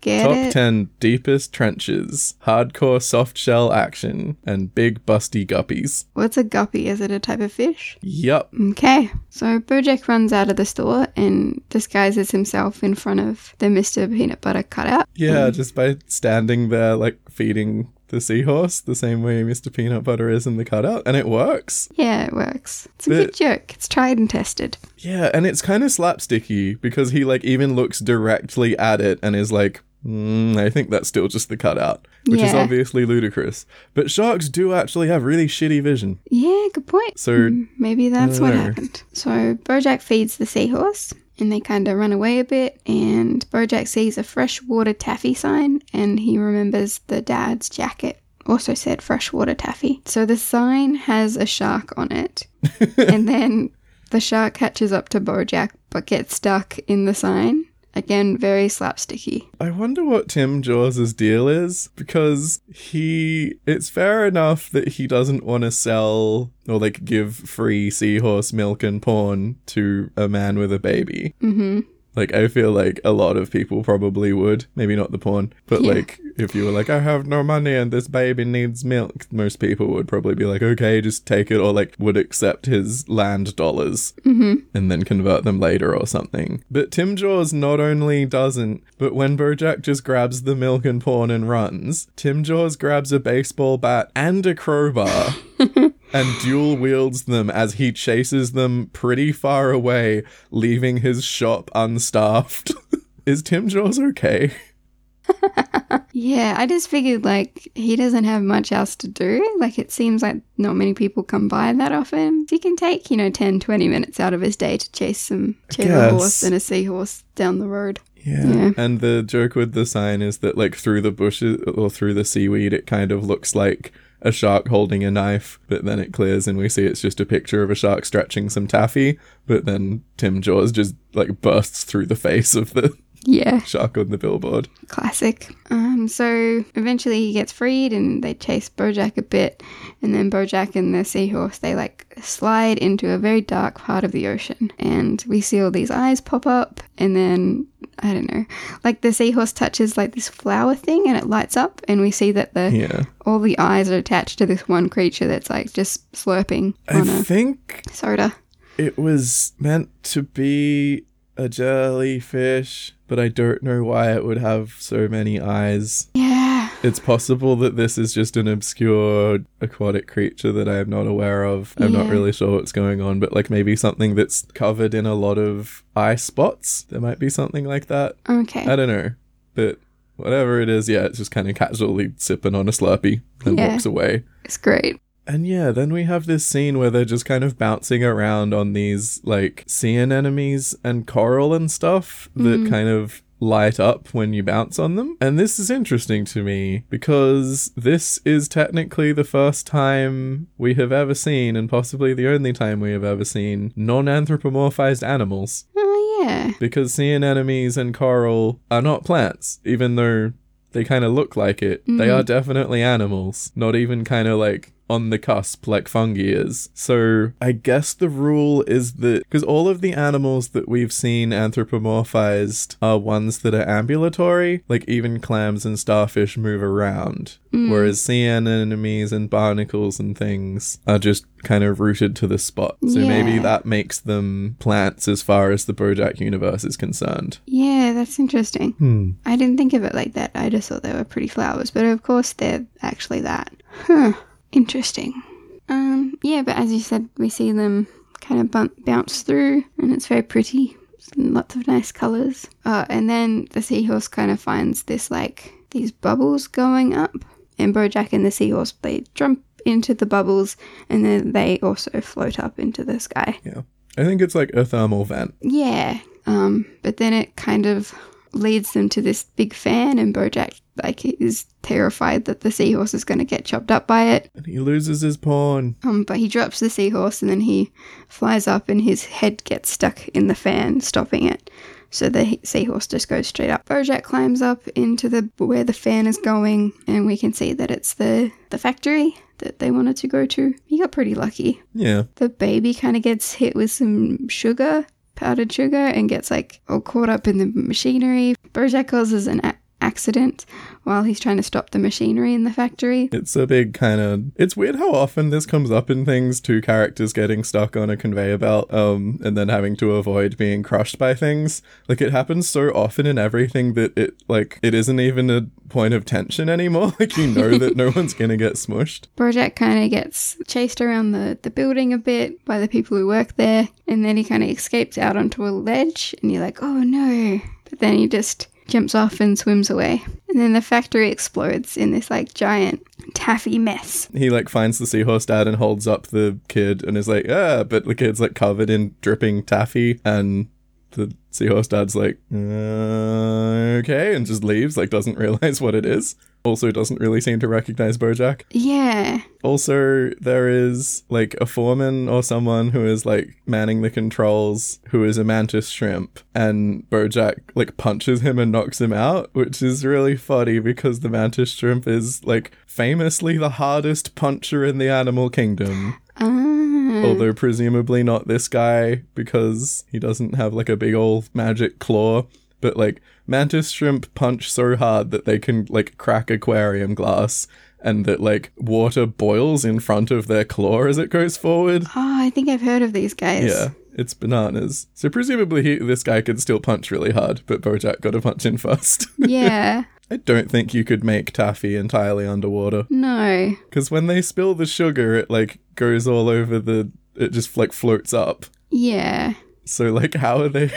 get Top it? 10 deepest trenches, hardcore soft shell action, and big busty guppies. What's a guppy? Is it a type of fish? Yup. Okay, so Bojack runs out of the store and disguises himself in front of the Mr. Peanut Butter cutout. Yeah, mm. just by standing there, like feeding the seahorse the same way Mr. Peanut Butter is in the cutout, and it works. Yeah, it works. It's a good joke. It's tried and tested. Yeah, and it's kind of slapsticky because he like even looks directly at it and is like, mm, I think that's still just the cutout, which is obviously ludicrous. But sharks do actually have really shitty vision. Yeah, good point. So Mm, Maybe that's what know. happened. So Bojack feeds the seahorse and they kind of run away a bit and Bojack sees a freshwater taffy sign and he remembers the dad's jacket also said freshwater taffy. So the sign has a shark on it. and then the shark catches up to Bojack but gets stuck in the sign. Again, very slapsticky. I wonder what Tim Jaws' deal is because he it's fair enough that he doesn't want to sell or like give free seahorse milk and porn to a man with a baby. Mm-hmm. Like I feel like a lot of people probably would. Maybe not the porn, but Yeah. like if you were like, I have no money and this baby needs milk, most people would probably be like, okay, just take it, or like would accept his land dollars Mm-hmm. and then convert them later or something. But Tim Jaws not only doesn't, but when Bojack just grabs the milk and porn and runs, Tim Jaws grabs a baseball bat and a crowbar. And dual wields them as he chases them pretty far away, leaving his shop unstaffed. Is Tim Jaws okay? Yeah, I just figured like he doesn't have much else to do. Like it seems like not many people come by that often. He can take, you know, 10, 20 minutes out of his day to chase some chase a horse and a seahorse down the road. Yeah. Yeah. And the joke with the sign is that, like, through the bushes or through the seaweed, it kind of looks like a shark holding a knife, but then it clears and we see it's just a picture of a shark stretching some taffy. But then Tim Jaws just, like, bursts through the face of the Yeah. shark on the billboard. Classic. Um, so eventually he gets freed and they chase Bojack a bit. And then Bojack and the seahorse, they like slide into a very dark part of the ocean. And we see all these eyes pop up. And then, I don't know, like the seahorse touches like this flower thing and it lights up. And we see that the Yeah. all the eyes are attached to this one creature that's like just slurping I think soda. it was meant to be a jellyfish, but I don't know why it would have so many eyes. Yeah. It's possible that this is just an obscure aquatic creature that I am not aware of. I'm not really sure what's going on, but like maybe something that's covered in a lot of eye spots. There might be something like that. Okay. I don't know. But whatever it is, yeah, it's just kind of casually sipping on a Slurpee and Yeah. walks away. It's great. And yeah, then we have this scene where they're just kind of bouncing around on these like sea anemones and coral and stuff that mm-hmm. kind of light up when you bounce on them. And this is interesting to me because this is technically the first time we have ever seen, and possibly the only time we have ever seen, non anthropomorphized animals. Oh, yeah. Because sea anemones and coral are not plants, even though they kind of look like it. They mm-hmm. are definitely animals, not even kind of like on the cusp like fungi is. So I guess the rule is that because all of the animals that we've seen anthropomorphized are ones that are ambulatory, like even clams and starfish move around, whereas sea anemones and barnacles and things are just kind of rooted to the spot. So maybe that makes them plants as far as the Bojack universe is concerned. Yeah, that's interesting. Hmm. I didn't think of it like that. I just thought they were pretty flowers, but of course they're actually that. Huh. Interesting. Um, yeah, but as you said, we see them kind of bump, bounce through, and it's very pretty. Lots of nice colors. Uh, and then the seahorse kind of finds this like these bubbles going up, and Bojack and the seahorse they jump into the bubbles, and then they also float up into the sky. Yeah. I think it's like a thermal vent. Yeah. Um, but then it kind of leads them to this big fan, and Bojack like is terrified that the seahorse is going to get chopped up by it. And he loses his porn. Um, but he drops the seahorse, and then he flies up, and his head gets stuck in the fan, stopping it. So the seahorse just goes straight up. Bojack climbs up into the where the fan is going, and we can see that it's the the factory that they wanted to go to. He got pretty lucky Yeah. the baby kind of gets hit with some sugar, powdered sugar, and gets like all caught up in the machinery. Bojack causes an accident while he's trying to stop the machinery in the factory. It's a big kind of. It's weird how often this comes up in things. Two characters getting stuck on a conveyor belt, um, and then having to avoid being crushed by things. Like it happens so often in everything that it like it isn't even a point of tension anymore. Like you know that no one's gonna get smushed. Bojack kind of gets chased around the, the building a bit by the people who work there, and then he kind of escapes out onto a ledge, and you're like, oh no. But then he just jumps off and swims away. And then the factory explodes in this like giant taffy mess. He like finds the seahorse dad and holds up the kid and is like, ah, but the kid's like covered in dripping taffy and the seahorse dad's like, uh, okay, and just leaves, like doesn't realize what it is. Also doesn't really seem to recognize Bojack. Yeah. Also, there is like a foreman or someone who is like manning the controls who is a mantis shrimp, and Bojack like punches him and knocks him out, which is really funny because the mantis shrimp is like famously the hardest puncher in the animal kingdom. Ah. Although presumably not this guy because he doesn't have like a big old magic claw. But like mantis shrimp punch so hard that they can like crack aquarium glass and that like water boils in front of their claw as it goes forward. Oh, I think I've heard of these guys. Yeah, it's bananas. So presumably he, this guy could still punch really hard, but Bojack got a punch in first. Yeah. I don't think you could make taffy entirely underwater. No. Because when they spill the sugar, it like goes all over the. It just like floats up. Yeah. So like, how are they?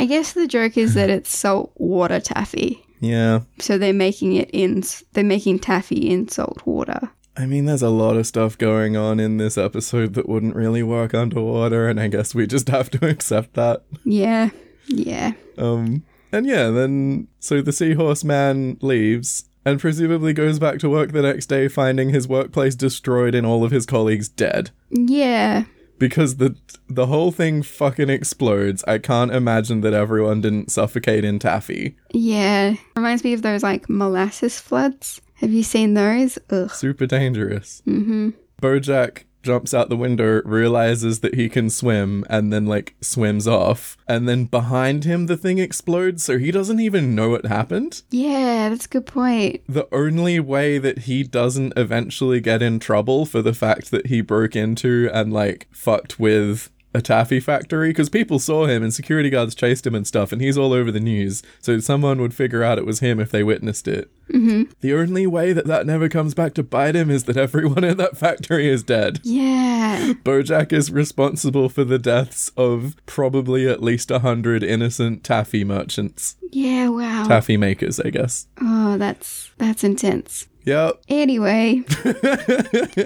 I guess the joke is that it's salt water taffy. yeah, So they're making it in, they're making taffy in salt water. I mean, there's a lot of stuff going on in this episode that wouldn't really work underwater, and I guess we just have to accept that. Yeah. Yeah. Um, And yeah, then so the seahorse man leaves and presumably goes back to work the next day, finding his workplace destroyed and all of his colleagues dead. Yeah. Because the the whole thing fucking explodes. I can't imagine that everyone didn't suffocate in taffy. Yeah. Reminds me of those like molasses floods. Have you seen those? Ugh. Super dangerous. Mm-hmm. Bojack jumps out the window, realizes that he can swim, and then like swims off. And then behind him, the thing explodes, so he doesn't even know it happened. Yeah, that's a good point. The only way that he doesn't eventually get in trouble for the fact that he broke into and like fucked with a taffy factory because people saw him and security guards chased him and stuff, and he's all over the news. So someone would figure out it was him if they witnessed it. Mm-hmm. The only way that that never comes back to bite him is that everyone in that factory is dead. Yeah. Bojack is responsible for the deaths of probably at least a hundred innocent taffy merchants, Yeah, wow. taffy makers, I guess. Oh, that's that's intense. Yep. Anyway,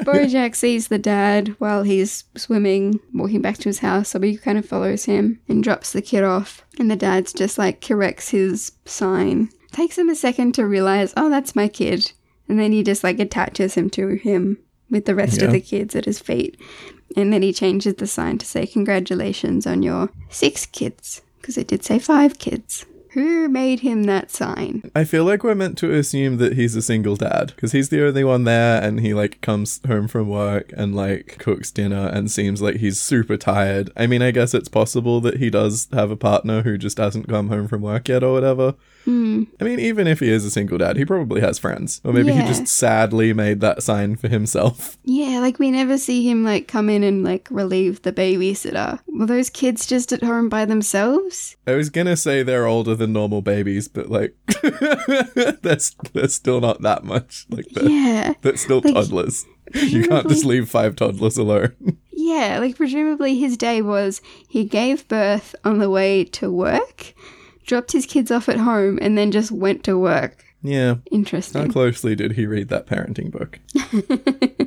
Bojack sees the dad while he's swimming, walking back to his house, so he kind of follows him and drops the kid off. And the dad's just like corrects his sign. Takes him a second to realize, oh, that's my kid. And then he just like attaches him to him with the rest Yeah. of the kids at his feet. And then he changes the sign to say, congratulations on your six kids. Because it did say five kids. Who made him that sign? I feel like we're meant to assume that he's a single dad because he's the only one there and he like comes home from work and like cooks dinner and seems like he's super tired. I mean, I guess it's possible that he does have a partner who just hasn't come home from work yet or whatever. Hmm. I mean, even if he is a single dad, he probably has friends. Or maybe Yeah. he just sadly made that sign for himself. Yeah, like we never see him like come in and like relieve the babysitter. Were those kids just at home by themselves? I was gonna say they're older than normal babies, but like, they're, s- they're still not that much. Like, they're, Yeah. they're still Like, toddlers. You can't just leave five toddlers alone. Yeah, like presumably his day was he gave birth on the way to work, dropped his kids off at home, and then just went to work. yeah. Interesting. How closely did he read that parenting book?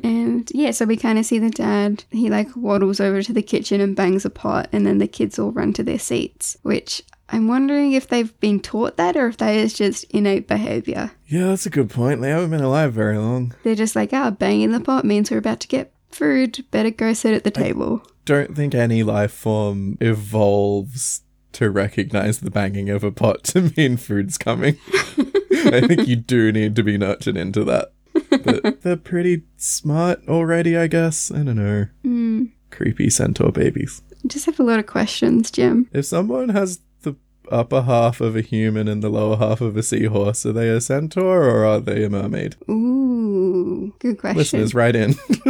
and yeah, so we kind of see the dad. He like waddles over to the kitchen and bangs a pot, and then the kids all run to their seats, which I'm wondering if they've been taught that or if that is just innate behavior. Yeah, that's a good point. They haven't been alive very long. They're just like, ah, banging the pot means we're about to get food. Better go sit at the table. Don't think any life form evolves to recognize the banging of a pot to mean food's coming. I think you do need to be nurtured into that. But they're pretty smart already, I guess. I don't know. Mm. Creepy centaur babies. I just have a lot of questions, Jim. If someone has the upper half of a human and the lower half of a seahorse, are they a centaur or are they a mermaid? Ooh, good question. Listeners, write in.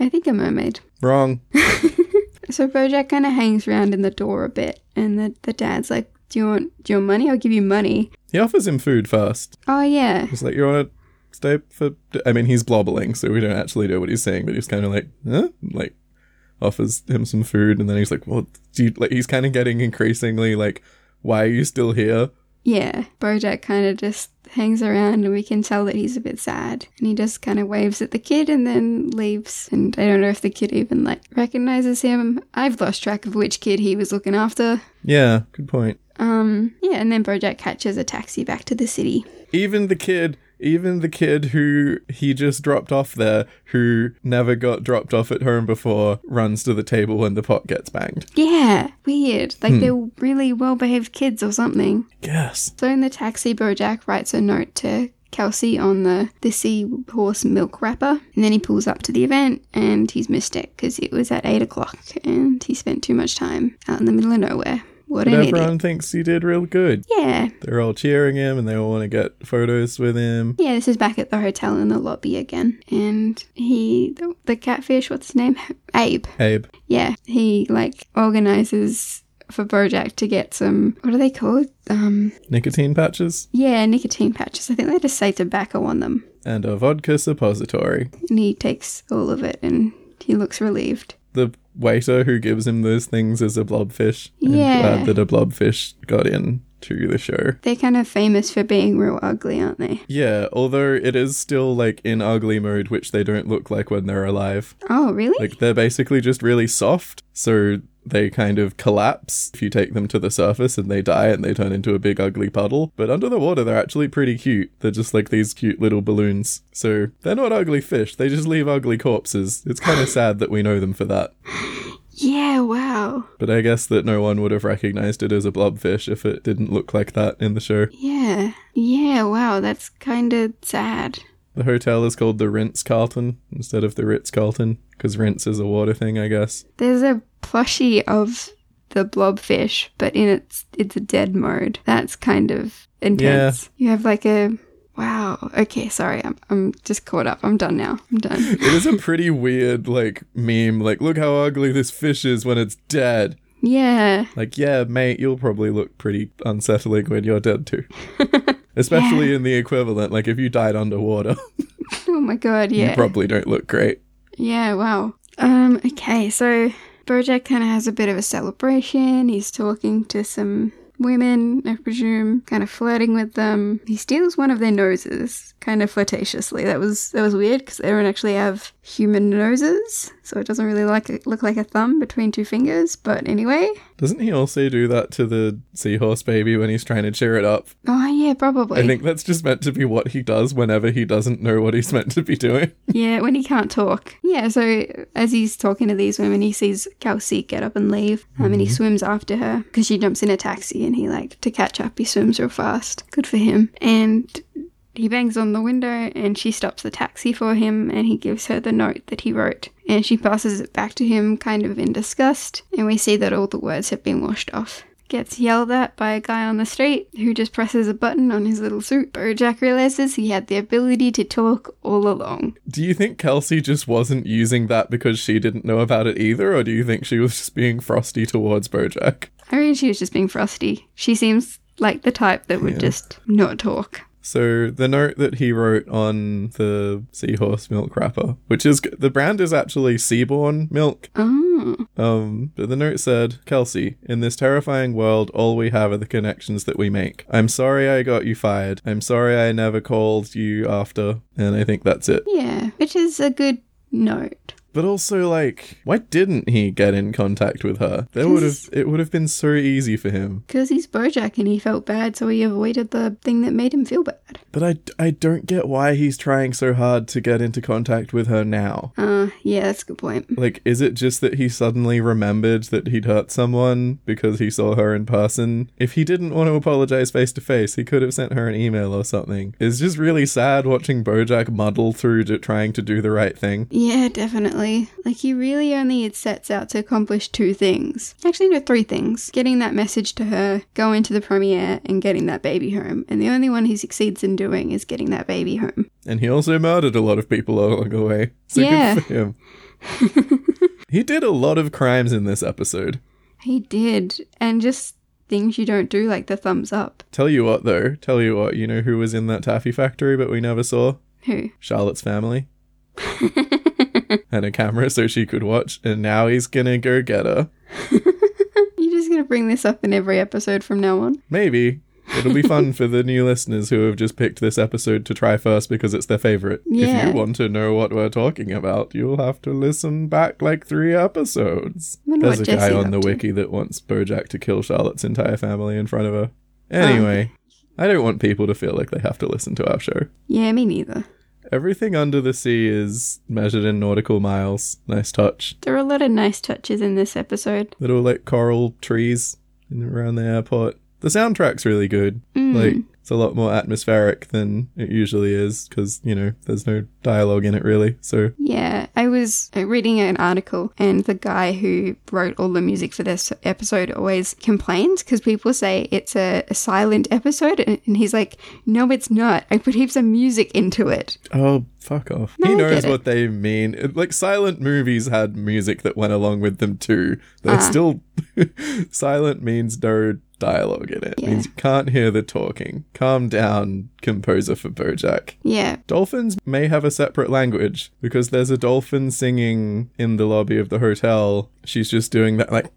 I think a mermaid. Wrong. So Bojack kind of hangs around in the door a bit, and the, the dad's like, "Do you want do you want money? I'll give you money." He offers him food first. Oh yeah, He's like, "You want to stay for?" I mean, he's blobbling, so we don't actually know what he's saying, but he's kind of like, "Huh?" Like, offers him some food, and then he's like, "Well, do you like?" He's kind of getting increasingly like, "Why are you still here?" Yeah. Bojack kind of just hangs around, and we can tell that he's a bit sad. And he just kind of waves at the kid and then leaves. And I don't know if the kid even like recognizes him. I've lost track of which kid he was looking after. Yeah, good point. Um, yeah, and then Bojack catches a taxi back to the city. Even the kid, even the kid who he just dropped off there, who never got dropped off at home before, runs to the table when the pot gets banged. Yeah, weird. Like hmm. they're really well behaved kids or something. Yes. So in the taxi, Bojack writes a note to Kelsey on the, the seahorse milk wrapper, and then he pulls up to the event and he's missed it because it was at 8 o'clock and he spent too much time out in the middle of nowhere. What But an idiot. everyone thinks he did real good. Yeah. They're all cheering him and they all want to get photos with him. Yeah, this is back at the hotel in the lobby again. And he, the, the catfish, what's his name? Abe. Abe. Yeah, he like organizes for Bojack to get some, what are they called? Um, Nicotine patches yeah, nicotine patches. I think they just say tobacco on them. and a vodka suppository. And he takes all of it and he looks relieved. The waiter who gives him those things is a blobfish. I'm uh, Yeah. glad that a blobfish got in to the show. They're kind of famous for being real ugly, aren't they? Yeah, although it is still like in ugly mode, which they don't look like when they're alive. Oh, really? Like they're basically just really soft. So they kind of collapse if you take them to the surface and they die and they turn into a big ugly puddle. But under the water, they're actually pretty cute. They're just like these cute little balloons. So they're not ugly fish, they just leave ugly corpses. It's kind of sad that we know them for that. Yeah, wow. But I guess that no one would have recognized it as a blobfish if it didn't look like that in the show. Yeah. Yeah, wow, that's kind of sad. The hotel is called the Rince Carlton instead of the Ritz Carlton because Rince is a water thing, I guess. There's a plushie of the blobfish, but in its it's a dead mode. That's kind of intense. Yeah. You have like a wow. Okay, sorry, I'm I'm just caught up. I'm done now. I'm done. It is a pretty weird like meme. Like, look how ugly this fish is when it's dead. Yeah. Like, yeah, mate, you'll probably look pretty unsettling when you're dead too. Especially in the equivalent, like if you died underwater, Oh my god, yeah. you probably don't look great. Yeah, wow. Um, okay, so Bojack kind of has a bit of a celebration. He's talking to some women, I presume, kind of flirting with them. He steals one of their noses, kind of flirtatiously. That was that was weird because they don't actually have human noses, so it doesn't really like look like a thumb between two fingers. But anyway, Doesn't he also do that to the seahorse baby when he's trying to cheer it up? oh yeah, probably. I think that's just meant to be what he does whenever he doesn't know what he's meant to be doing. Yeah, when he can't talk. Yeah, so as he's talking to these women, he sees Kelsey get up and leave. Um, and he swims after her because she jumps in a taxi and he, like, to catch up, he swims real fast. Good for him. And he bangs on the window and she stops the taxi for him and he gives her the note that he wrote. And she passes it back to him, kind of in disgust. And we see that all the words have been washed off. Gets yelled at by a guy on the street who just presses a button on his little suit. Bojack realizes he had the ability to talk all along. Do you think Kelsey just wasn't using that because she didn't know about it either, or do you think she was just being frosty towards Bojack? I reckon she was just being frosty. She seems like the type that would Yeah. just not talk. So the note that he wrote on the seahorse milk wrapper, which is the brand is actually Seaborn milk. Oh, Um, but the note said, Kelsey, in this terrifying world, all we have are the connections that we make. I'm sorry I got you fired. I'm sorry I never called you after. And I think that's it. yeah, which is a good note. But also, like, why didn't he get in contact with her? That would have it would have been so easy for him. Because he's Bojack and he felt bad, so he avoided the thing that made him feel bad. But I, I don't get why he's trying so hard to get into contact with her now. Uh, yeah, that's a good point. Like, is it just that he suddenly remembered that he'd hurt someone because he saw her in person? If he didn't want to apologize face to face, he could have sent her an email or something. It's just really sad watching Bojack muddle through to trying to do the right thing. Yeah, definitely. Like, he really only sets out to accomplish two things. Actually, no, three things. Getting that message to her, going to the premiere, and getting that baby home. And the only one he succeeds in doing is getting that baby home. And he also murdered a lot of people along the way. So Yeah. good for him. he did a lot of crimes in this episode. He did. And just things you don't do, like the thumbs up. Tell you what, though. Tell you what. You know who was in that taffy factory, but we never saw? Who? Charlotte's family. and a camera so she could watch. And now he's gonna go get her. You're just gonna bring this up in every episode from now on? Maybe. It'll be fun for the new listeners who have just picked this episode to try first because it's their favorite. If you want to know what we're talking about, you'll have to listen back like three episodes. There's a what guy on the to. wiki that wants Bojack to kill Charlotte's entire family in front of her. Anyway, I don't want people to feel like they have to listen to our show. Yeah, me neither. Everything under the sea is measured in nautical miles. Nice touch. There are a lot of nice touches in this episode. Little like coral trees around the airport. The soundtrack's really good. Mm. Like it's a lot more atmospheric than it usually is because you know there's no dialogue in it really. So Yeah, I was uh, reading an article, and the guy who wrote all the music for this episode always complains because people say it's a, a silent episode, and, and he's like, "No, it's not. I put heaps of music into it." oh fuck off. No, he knows what they mean. It- like silent movies had music that went along with them too. They're Ah. still silent means no dialogue in it. Yeah. Means you can't hear the talking. Calm down, composer for BoJack. Yeah, Dolphins may have a separate language because there's a dolphin singing in the lobby of the hotel. She's just doing that like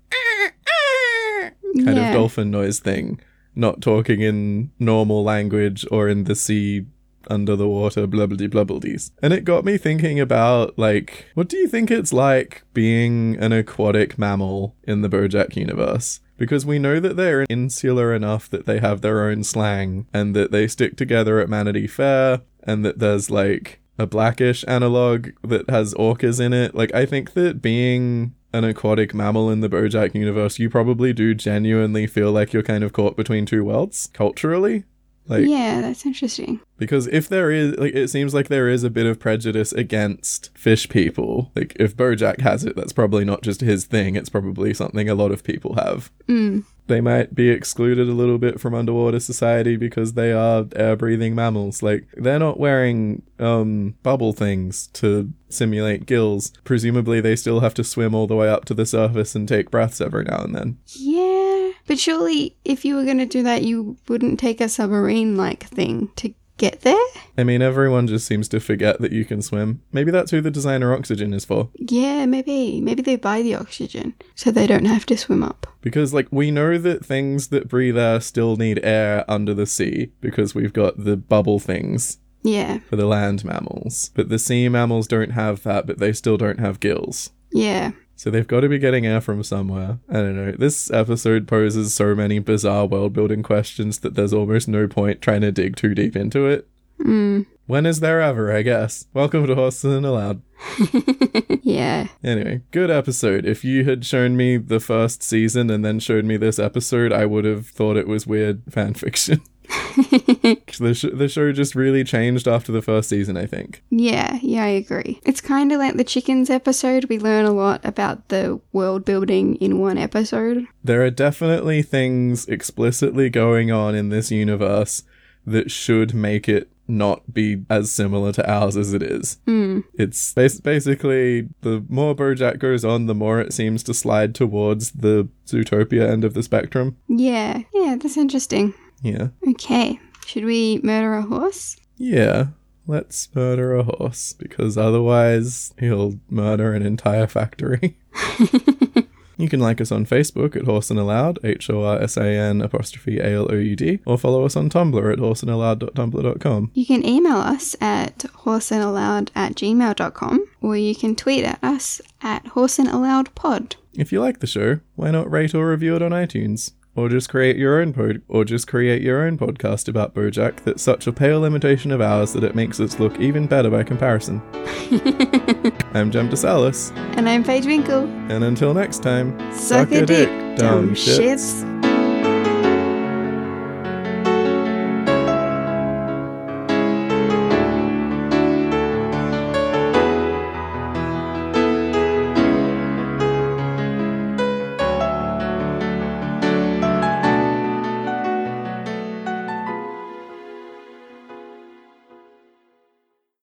kind yeah. of dolphin noise thing, not talking in normal language or in the sea under the water blubbledy blubbledies. And it got me thinking about like, what do you think it's like being an aquatic mammal in the Bojack universe? Because we know that they're insular enough that they have their own slang and that they stick together at Manatee Fair and that there's like a blackish analog that has orcas in it. Like, I think that being an aquatic mammal in the Bojack universe, you probably do genuinely feel like you're kind of caught between two worlds culturally. Like, yeah, that's interesting. because if there is, like, it seems like there is a bit of prejudice against fish people. Like, if Bojack has it, that's probably not just his thing, it's probably something a lot of people have. Mm. They might be excluded a little bit from underwater society because they are air breathing mammals. Like, they're not wearing, um, bubble things to simulate gills. Presumably, they still have to swim all the way up to the surface and take breaths every now and then. Yeah. But surely, if you were going to do that, you wouldn't take a submarine like thing to get there? I mean, everyone just seems to forget that you can swim. Maybe that's who the designer oxygen is for. Yeah, maybe. Maybe they buy the oxygen so they don't have to swim up. Because, like, we know that things that breathe air still need air under the sea because we've got the bubble things Yeah. for the land mammals. But the sea mammals don't have that, but they still don't have gills. Yeah. So they've got to be getting air from somewhere. I don't know. This episode poses so many bizarre world building questions that there's almost no point trying to dig too deep into it. Mm. When is there ever, I guess? Welcome to Horses and Allowed. Yeah. Anyway, good episode. If you had shown me the first season and then showed me this episode, I would have thought it was weird fan fiction. the, sh- the show just really changed after the first season, I think. Yeah, yeah, I agree. It's kind of like the chickens episode. We learn a lot about the world building in one episode. There are definitely things explicitly going on in this universe that should make it not be as similar to ours as it is. Mm. It's bas- basically the more Bojack goes on, the more it seems to slide towards the Zootopia end of the spectrum. Yeah, yeah, that's interesting. Yeah. Okay, should we murder a horse? Yeah. Let's murder a horse because otherwise he'll murder an entire factory. You can like us on Facebook at Horse and Aloud, H O R S A N apostrophe A L O U D, or follow us on Tumblr at horseandaloud.tumblr.com. You can email us at horseandaloud at gmail.com or you can tweet at us at horseandaloudpod. If you like the show, why not rate or review it on iTunes? Or just create your own pod or just create your own podcast about Bojack that's such a pale imitation of ours that it makes us look even better by comparison. I'm Jem DeSalis, And I'm Paige Winkle. and until next time, Suck a dick, dumb shits.